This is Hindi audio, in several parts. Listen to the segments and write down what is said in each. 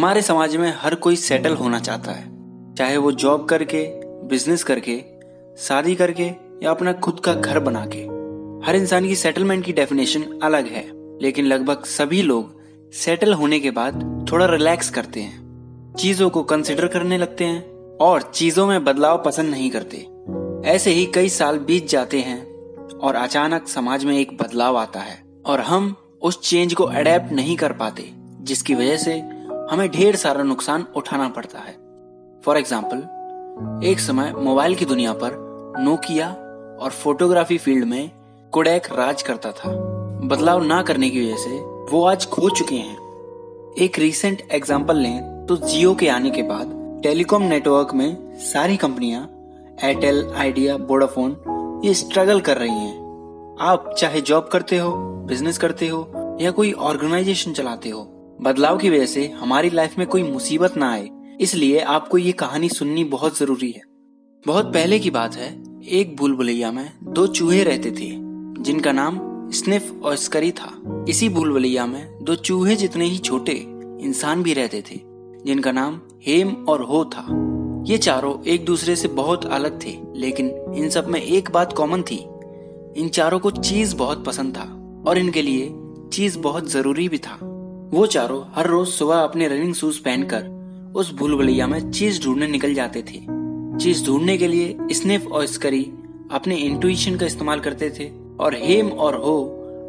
हमारे समाज में हर कोई सेटल होना चाहता है। चाहे वो जॉब करके बिज़नेस करके, शादी करके या अपना खुद का घर बना के हर इंसान की सेटलमेंट की डेफिनेशन अलग है, लेकिन लगभग सभी लोग सेटल होने के बाद थोड़ा रिलैक्स करते हैं। चीज़ों को कंसिडर करने लगते हैं और चीज़ों में बदलाव पसंद नहीं करते। ऐसे ही कई साल बीत जाते हैं और अचानक समाज में एक बदलाव आता है और हम उस चेंज को अडेप्ट नहीं कर पाते, जिसकी वजह से हमें ढेर सारा नुकसान उठाना पड़ता है। फॉर एग्ज़ाम्पल एक समय मोबाइल की दुनिया पर नोकिया और फोटोग्राफी फ़ील्ड में कोडेक राज करता था। बदलाव ना करने की वजह से वो आज खो चुके हैं। एक रीसेंट एग्ज़ाम्पल लें तो जियो के आने के बाद टेलीकॉम नेटवर्क में सारी कंपनियाँ एयरटेल आइडिया वोडाफोन ये स्ट्रगल कर रही हैं। आप चाहे जॉब करते हो बिज़नेस करते हो या कोई ऑर्गेनाइजेशन चलाते हो बदलाव की वजह से हमारी लाइफ में कोई मुसीबत ना आए। इसलिए आपको ये कहानी सुननी बहुत ज़रूरी है। बहुत पहले की बात है, एक भूल भुलैया में दो चूहे रहते थे, जिनका नाम स्निफ और स्करी था। इसी भूल भुलैया में दो चूहे जितने ही छोटे इंसान भी रहते थे, जिनका नाम हेम और हो था। ये चारों एक दूसरे से बहुत अलग थे, लेकिन इन सब में एक बात कॉमन थी, इन चारों को चीज़ बहुत पसंद था, और इनके लिए चीज़ बहुत ज़रूरी भी था। वो चारों हर रोज सुबह अपने रनिंग शूज़ पहनकर उस भूल में चीज़ ढूँढने निकल जाते थे। चीज़ ढूँढने के लिए स्निफ और स्करी अपने इंट्यूशन का इस्तेमाल करते थे और हेम और हो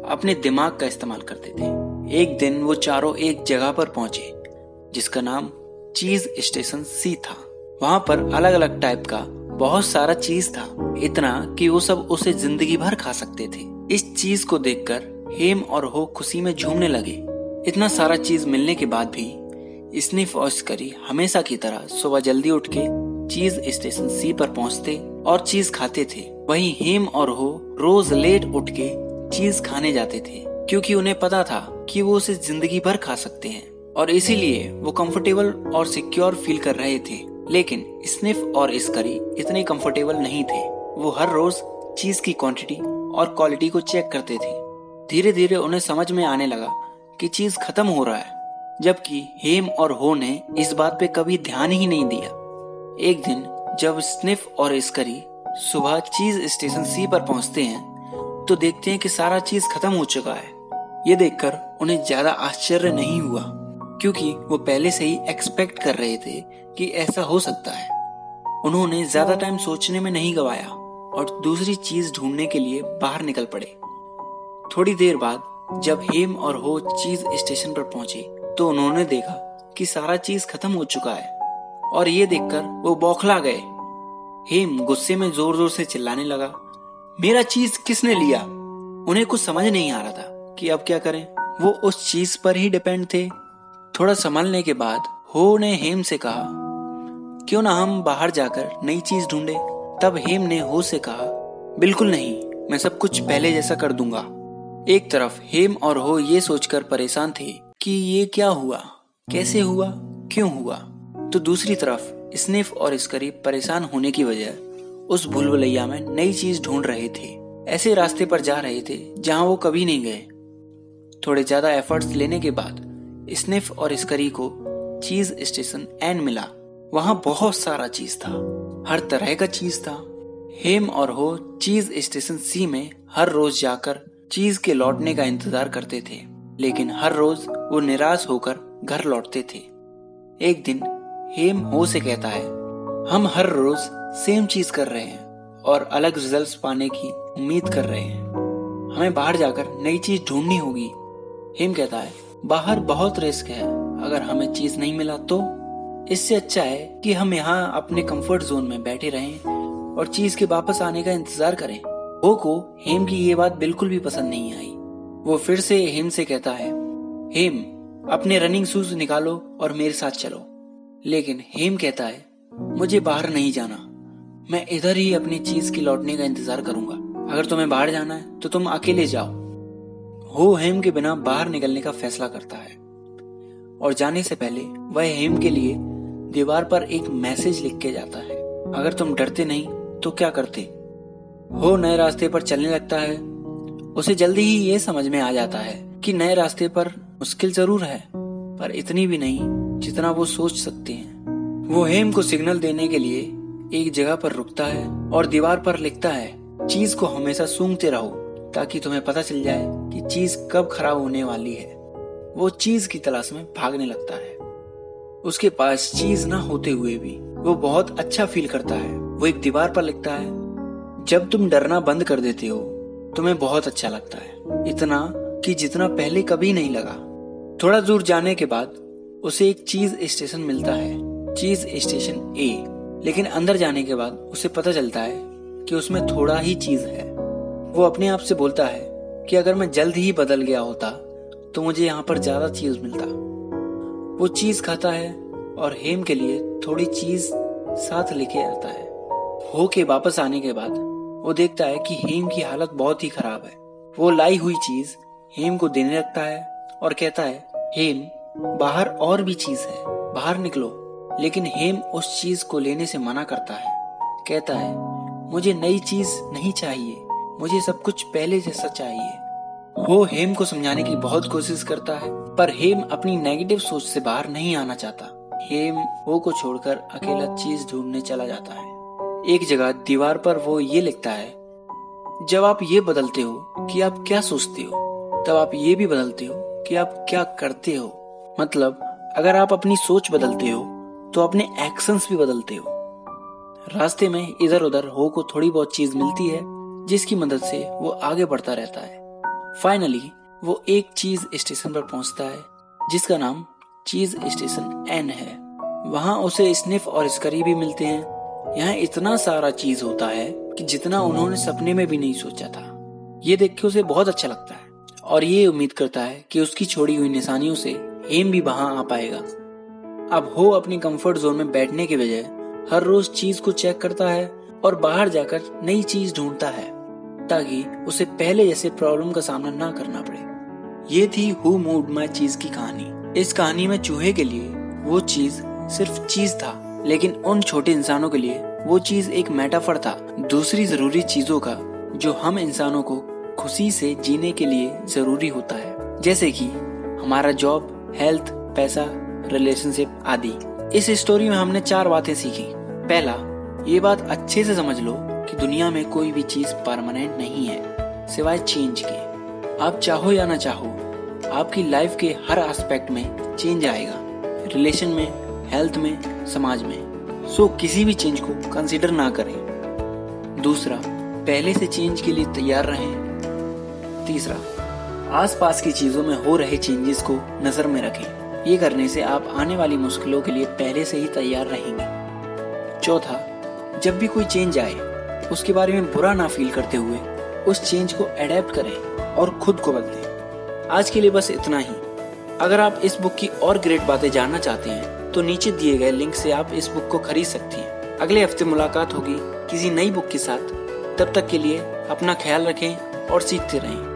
अपने दिमाग का इस्तेमाल करते थे। एक दिन वो चारों एक जगह पर पहुँचे, जिसका नाम चीज़ स्टेशन सी था। वहाँ पर अलग अलग टाइप का बहुत सारा चीज़ था, इतना कि वो सब उसे ज़िंदगी भर खा सकते थे। इस चीज़ को देखकर हेम और हो खुशी में झूमने लगे। इतना सारा चीज़ मिलने के बाद भी स्निफ और स्करी हमेशा की तरह सुबह जल्दी उठ के चीज़ स्टेशन सी पर पहुँचते और चीज़ खाते थे। वहीं हेम और हो रोज लेट उठ के चीज़ खाने जाते थे, क्योंकि उन्हें पता था कि वो उसे ज़िंदगी भर खा सकते हैं। और इसीलिए वो कंफर्टेबल और सिक्योर फील कर रहे थे। लेकिन स्निफ और स्करी इतने कंफर्टेबल नहीं थे। वो हर रोज चीज़ की क्वांटिटी और क्वालिटी को चेक करते थे। धीरे धीरे उन्हें समझ में आने लगा कि चीज़ खत्म हो रहा है, जबकि हेम और हो ने इस बात पे कभी ध्यान ही नहीं दिया। एक दिन, जब स्निफ और स्करी सुबह चीज़ स्टेशन सी पर पहुँचते हैं तो देखते हैं कि सारा चीज़ खत्म हो चुका है। ये देखकर उन्हें ज़्यादा आश्चर्य नहीं हुआ, क्योंकि वो पहले से ही एक्सपेक्ट कर रहे थे कि ऐसा हो सकता है। उन्होंने ज़्यादा टाइम सोचने में नहीं गवाया और दूसरी चीज़ ढूँढने के लिए बाहर निकल पड़े। थोड़ी देर बाद जब हेम और हो चीज़ स्टेशन पर पहुँचे तो उन्होंने देखा कि सारा चीज़ खत्म हो चुका है। और ये देखकर वो बौखला गए। हेम गुस्से में ज़ोर ज़ोर से चिल्लाने लगा, मेरा चीज़ किसने लिया? उन्हें कुछ समझ नहीं आ रहा था कि अब क्या करें। वो उस चीज़ पर ही डिपेंड थे। थोड़ा संभलने के बाद हो ने हेम से कहा, क्यों ना हम बाहर जाकर नई चीज़ ढूंढे? तब हेम ने हो से कहा, बिल्कुल नहीं, मैं सब कुछ पहले जैसा कर दूँगा। एक तरफ़ हेम और हो ये सोचकर परेशान थे कि ये क्या हुआ? कैसे हुआ? क्यों हुआ? तो दूसरी तरफ़ स्निफ और इसकरी परेशान होने की वजह उस भूलभुलैया में नई चीज़ ढूंढ रहे थे। ऐसे रास्ते पर जा रहे थे जहाँ वो कभी नहीं गए। थोड़े ज़्यादा एफर्ट्स लेने के बाद स्निफ और स्करी को चीज़ स्टेशन एन मिला। वहाँ बहुत सारा चीज़ था। हर तरह का चीज़ था। हेम और हो चीज़ स्टेशन सी में हर रोज जाकर चीज़ के लौटने का इंतज़ार करते थे, लेकिन हर रोज वो निराश होकर घर लौटते थे। एक दिन हेम हो से कहता है, हम हर रोज सेम चीज़ कर रहे हैं और अलग रिजल्ट्स पाने की उम्मीद कर रहे हैं। हमें बाहर जाकर नई चीज़ ढूंढनी होगी। हेम कहता है, बाहर बहुत रिस्क है। अगर हमें चीज़ नहीं मिला तो? इससे अच्छा है कि हम यहाँ अपने कंफर्ट जोन में बैठे रहें और चीज़ के वापस आने का इंतज़ार करें। हो को हेम की ये बात बिल्कुल भी पसंद नहीं आई। वो फिर से हेम से कहता है, हेम, अपने रनिंग शूज़ निकालो और मेरे साथ चलो। लेकिन हेम कहता है, मुझे बाहर नहीं जाना। मैं इधर ही अपनी चीज़ के लौटने का इंतज़ार करूँगा। अगर तुम्हें बाहर जाना है तो तुम अकेले जाओ। हो हेम के बिना बाहर निकलने का फैसला करता है। और जाने से पहले वह हेम के लिए दीवार पर एक मैसेज लिख के जाता है, अगर तुम डरते नहीं तो क्या करते? हो नए रास्ते पर चलने लगता है। उसे जल्दी ही ये समझ में आ जाता है कि नए रास्ते पर मुश्किल ज़रूर है, पर इतनी भी नहीं जितना वो सोच सकते हैं। वो हेम को सिग्नल देने के लिए एक जगह पर रुकता है और दीवार पर लिखता है, चीज़ को हमेशा सूंघते रहो, ताकि तुम्हें पता चल जाए कि चीज़ कब खराब होने वाली है। वो चीज़ की तलाश में भागने लगता है। उसके पास चीज़ ना होते हुए भी वो बहुत अच्छा फील करता है। वो एक दीवार पर लिखता है जब तुम डरना बंद कर देते हो, तुम्हें बहुत अच्छा लगता है। इतना कि जितना पहले कभी नहीं लगा। थोड़ा दूर जाने के बाद उसे एक चीज़ स्टेशन मिलता है, चीज़ स्टेशन ए लेकिन अंदर जाने के बाद उसे पता चलता है कि उसमें थोड़ा ही चीज़ है। वो अपने आप से बोलता है कि अगर मैं जल्द ही बदल गया होता तो मुझे यहाँ पर ज़्यादा चीज़ मिलता। वो चीज़ खाता है और हेम के लिए थोड़ी चीज़ साथ लेके आता है। हो के वापस आने के बाद वो देखता है कि हेम की हालत बहुत ही खराब है। वो लाई हुई चीज़ हेम को देने लगता है और कहता है, हेम, बाहर और भी चीज़ है, बाहर निकलो। लेकिन हेम उस चीज़ को लेने से मना करता है। कहता है, मुझे नई चीज़ नहीं चाहिए, मुझे सब कुछ पहले जैसा चाहिए। वो हेम को समझाने की बहुत कोशिश करता है, पर हेम अपनी नेगेटिव सोच से बाहर नहीं आना चाहता। हेम वो को छोड़कर अकेला चीज़ ढूँढने चला जाता है। एक जगह दीवार पर वो ये लिखता है, जब आप ये बदलते हो कि आप क्या सोचते हो, तब आप ये भी बदलते हो कि आप क्या करते हो। मतलब अगर आप अपनी सोच बदलते हो तो अपने एक्शंस भी बदलते हो। रास्ते में इधर उधर हो को थोड़ी बहुत चीज़ मिलती है, जिसकी मदद से वो आगे बढ़ता रहता है। फाइनली वो एक चीज़ स्टेशन पर पहुँचता है, जिसका नाम चीज़ स्टेशन एन है। वहाँ उसे स्निफ और स्करी भी मिलते हैं। यहाँ इतना सारा चीज़ होता है कि जितना उन्होंने सपने में भी नहीं सोचा था। ये देख के उसे बहुत अच्छा लगता है। और ये उम्मीद करता है कि उसकी छोड़ी हुई निशानियों से हेम भी वहाँ आ पाएगा। अब हो अपनी कंफर्ट जोन में बैठने के बजाय, हर रोज चीज़ को चेक करता है और बाहर जाकर नई चीज़ ढूंढता है, ताकि उसे पहले जैसे प्रॉब्लम का सामना ना करना पड़े। ये थी हु मूड माई चीज़ की कहानी। इस कहानी में चूहे के लिए वो चीज़ सिर्फ़ चीज़ था। लेकिन उन छोटे इंसानों के लिए वो चीज़ एक मेटाफर था, दूसरी ज़रूरी चीज़ों का, जो हम इंसानों को खुशी से जीने के लिए ज़रूरी होता है। जैसे कि हमारा जॉब हेल्थ पैसा रिलेशनशिप आदि। इस स्टोरी में हमने चार बातें सीखी। पहला, ये बात अच्छे से समझ लो कि दुनिया में कोई भी चीज़ परमानेंट नहीं है, सिवाय चेंज के। आप चाहो या ना चाहो, आपकी लाइफ के हर एस्पेक्ट में चेंज आएगा। रिलेशन में हेल्थ में समाज में। सो किसी भी चेंज को कंसिडर ना करें। दूसरा, पहले से चेंज के लिए तैयार रहें। तीसरा, आसपास की चीज़ों में हो रहे चेंजेस को नज़र में रखें। ये करने से आप आने वाली मुश्किलों के लिए पहले से ही तैयार रहेंगे। चौथा, जब भी कोई चेंज आए, उसके बारे में बुरा ना फील करते हुए, उस चेंज को अडेप्ट करें और खुद को बदलें। आज के लिए बस इतना ही। अगर आप इस बुक की और ग्रेट बातें जानना चाहते हैं तो नीचे दिए गए लिंक से आप इस बुक को खरीद सकती हैं। अगले हफ़्ते मुलाकात होगी किसी नई बुक के साथ। तब तक के लिए अपना ख्याल रखें और सीखते रहें।